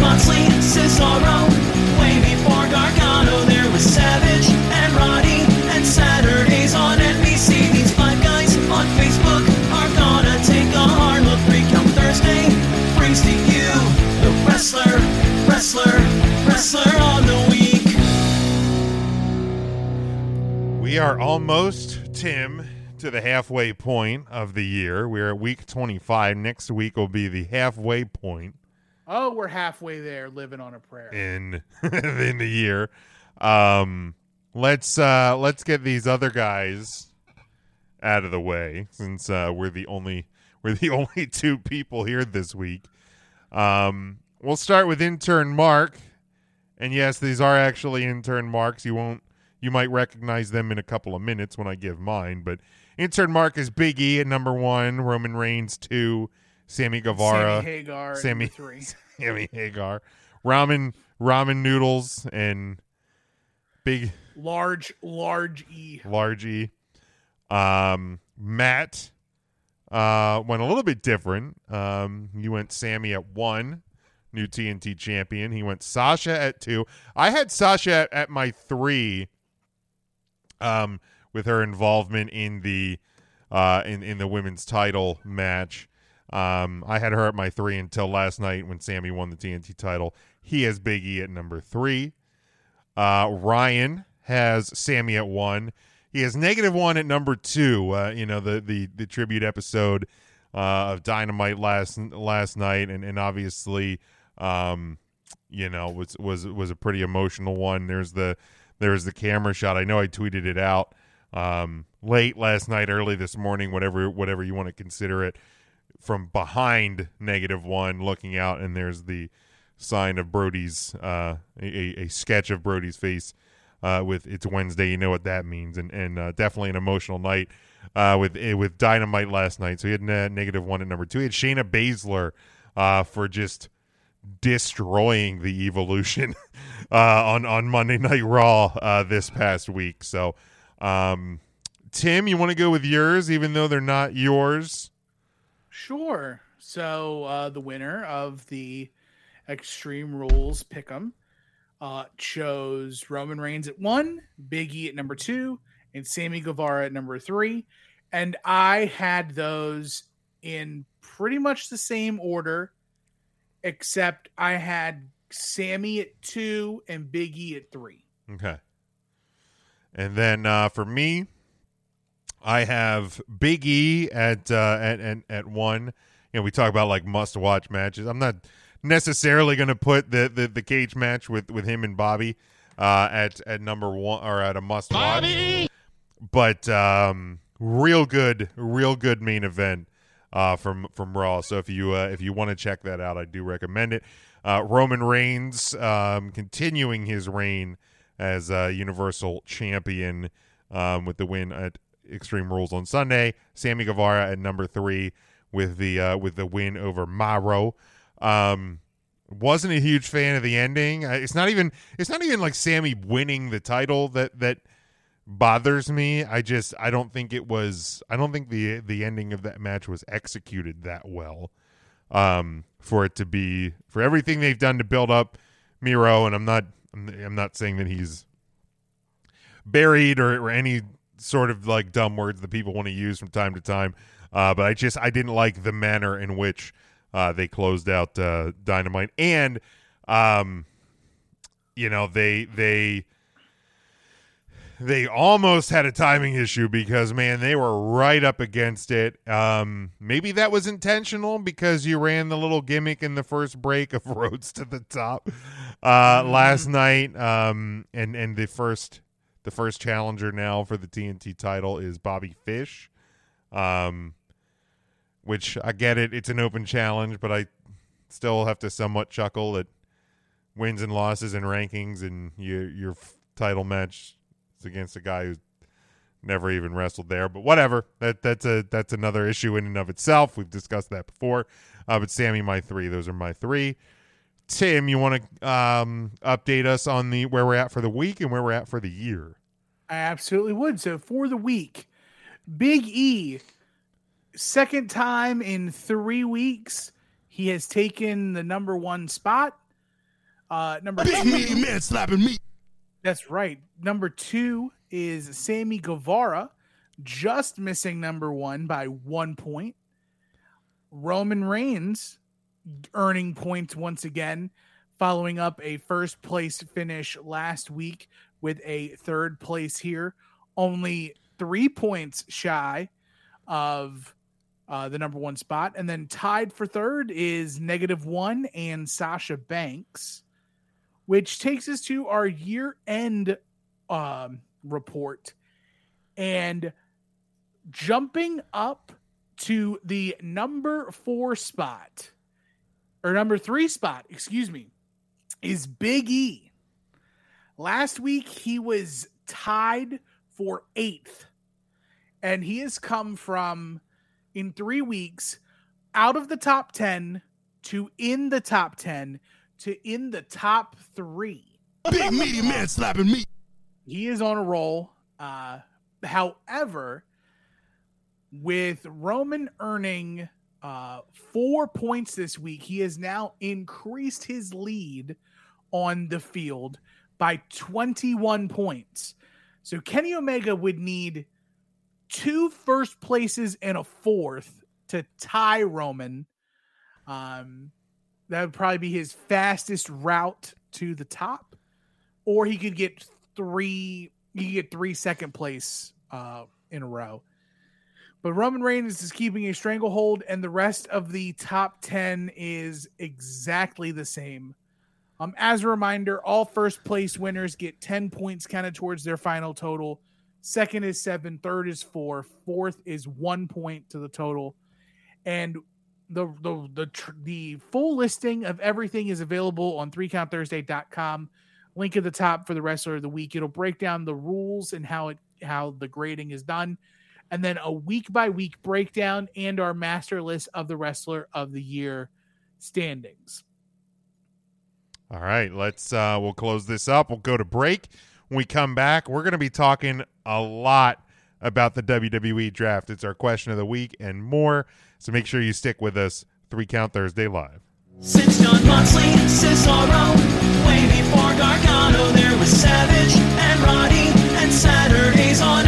Moxley, Cesaro. Way before Gargano, there was Savage and Roddy. And Saturdays on NBC, these five guys on Facebook are gonna take a hard look. Three Count Thursday brings to you the wrestler, wrestler, wrestler on the week. We are almost, Tim, to the halfway point of the year. We're at week 25. Next week will be the halfway point Oh, we're halfway there, living on a prayer. in in the year. Um, let's uh, let's get these other guys out of the way since uh, we're the only we're the only two people here this week. Um, we'll start with intern Mark, and yes, these are actually intern Marks. You won't you might recognize them in a couple of minutes when I give mine, but intern Mark is Big E at number one, Roman Reigns two, Sammy Guevara. Sammy Hagar, Sammy- three. Sammy Hagar, ramen ramen noodles, and big Large, large E. large E. Um, Matt uh, went a little bit different. Um, you went Sammy at one, new TNT champion. He went Sasha at two. I had Sasha at, at my three. Um, with her involvement in the uh in in the women's title match. Um, I had her at my three until last night when Sammy won the TNT title. He has Big E at number three. Uh, Ryan has Sammy at one. He has negative one at number two. Uh, you know the the the tribute episode uh, of Dynamite last last night, and and obviously, um, you know was was was a pretty emotional one. There's the there's the camera shot. I know I tweeted it out um, late last night, early this morning, whatever whatever you want to consider it. From behind negative one, looking out, and there's the sign of Brody's uh, a, a sketch of Brody's face uh, with it's Wednesday. You know what that means, and and uh, definitely an emotional night uh, with eh, with Dynamite last night. So he had ne- negative one at number two. He had Shayna Baszler uh, for just destroying the Evolution uh, on on Monday Night Raw uh, this past week. So, um, Tim, you want to go with yours, even though they're not yours? Sure. So uh, the winner of the Extreme Rules Pick'em uh, chose Roman Reigns at one, Big E at number two, and Sammy Guevara at number three. And I had those in pretty much the same order, except I had Sammy at two and Big E at three. Okay. And then uh, for me, I have Big E at uh, at, at at one. You know, we talk about like must watch matches. I'm not necessarily going to put the, the the cage match with with him and Bobby uh, at at number one or at a must watch. But um, real good, real good main event uh, from from Raw. So if you uh, if you want to check that out, I do recommend it. Uh, Roman Reigns um, continuing his reign as uh, Universal Champion um, with the win at Extreme Rules on Sunday. Sammy Guevara at number three with the uh, with the win over Miro. Um, wasn't a huge fan of the ending. It's not even it's not even like Sammy winning the title that that bothers me. I just I don't think it was I don't think the the ending of that match was executed that well. Um for it to be for everything they've done to build up Miro and I'm not I'm not saying that he's buried or, or any sort of like dumb words that people want to use from time to time. Uh, but I just I didn't like the manner in which uh, they closed out uh, Dynamite, and um, you know they they they almost had a timing issue because man they were right up against it. Um, maybe that was intentional because you ran the little gimmick in the first break of Roads to the Top uh, last night, um, and and the first the first challenger now for the TNT title is Bobby Fish. Um, which I get it, it's an open challenge, but I still have to somewhat chuckle at wins and losses and rankings, and your your title match is against a guy who's never even wrestled there. But whatever, that that's a that's another issue in and of itself. We've discussed that before. Uh, but Sammy, my three, those are my three. Tim, you want to um, update us on the where we're at for the week and where we're at for the year? I absolutely would. So for the week, Big E, second time in three weeks, he has taken the number one spot. Uh, number Big two, meaty man slapping me. that's right. Number two is Sammy Guevara, just missing number one by one point. Roman Reigns earning points once again, following up a first place finish last week with a third place here, only three points shy of uh, the number one spot. And then tied for third is negative one and Sasha Banks, which takes us to our year end um, report. And jumping up to the number four spot or number three spot, excuse me, is Big E. Last week he was tied for eighth, and he has come from in three weeks out of the top 10 to in the top 10 to in the top three Big meaty man slapping me. he is on a roll. Uh, however, with Roman earning uh, four points this week, he has now increased his lead on the field by 21 points. So Kenny Omega would need two first places and a fourth to tie Roman. Um, that would probably be his fastest route to the top, or he could get three. He could get three second place uh, in a row. But Roman Reigns is keeping a stranglehold, and the rest of the top 10 is exactly the same. Um, as a reminder, all first place winners get 10 points counted towards their final total. Second is seven, third is four, fourth is one point to the total. And the the the, the full listing of everything is available on 3countthursday.com. Link at the top for the wrestler of the week. It'll break down the rules and how it how the grading is done and then a week by week breakdown and our master list of the wrestler of the year standings. All right, let's uh we'll close this up. We'll go to break. When we come back, we're going to be talking a lot about the WWE draft. It's our question of the week and more. So make sure you stick with us. 3 Count Thursday live. Since Jon Moxley Cesaro, way before Gargano, there was Savage and Roddy, and Saturdays on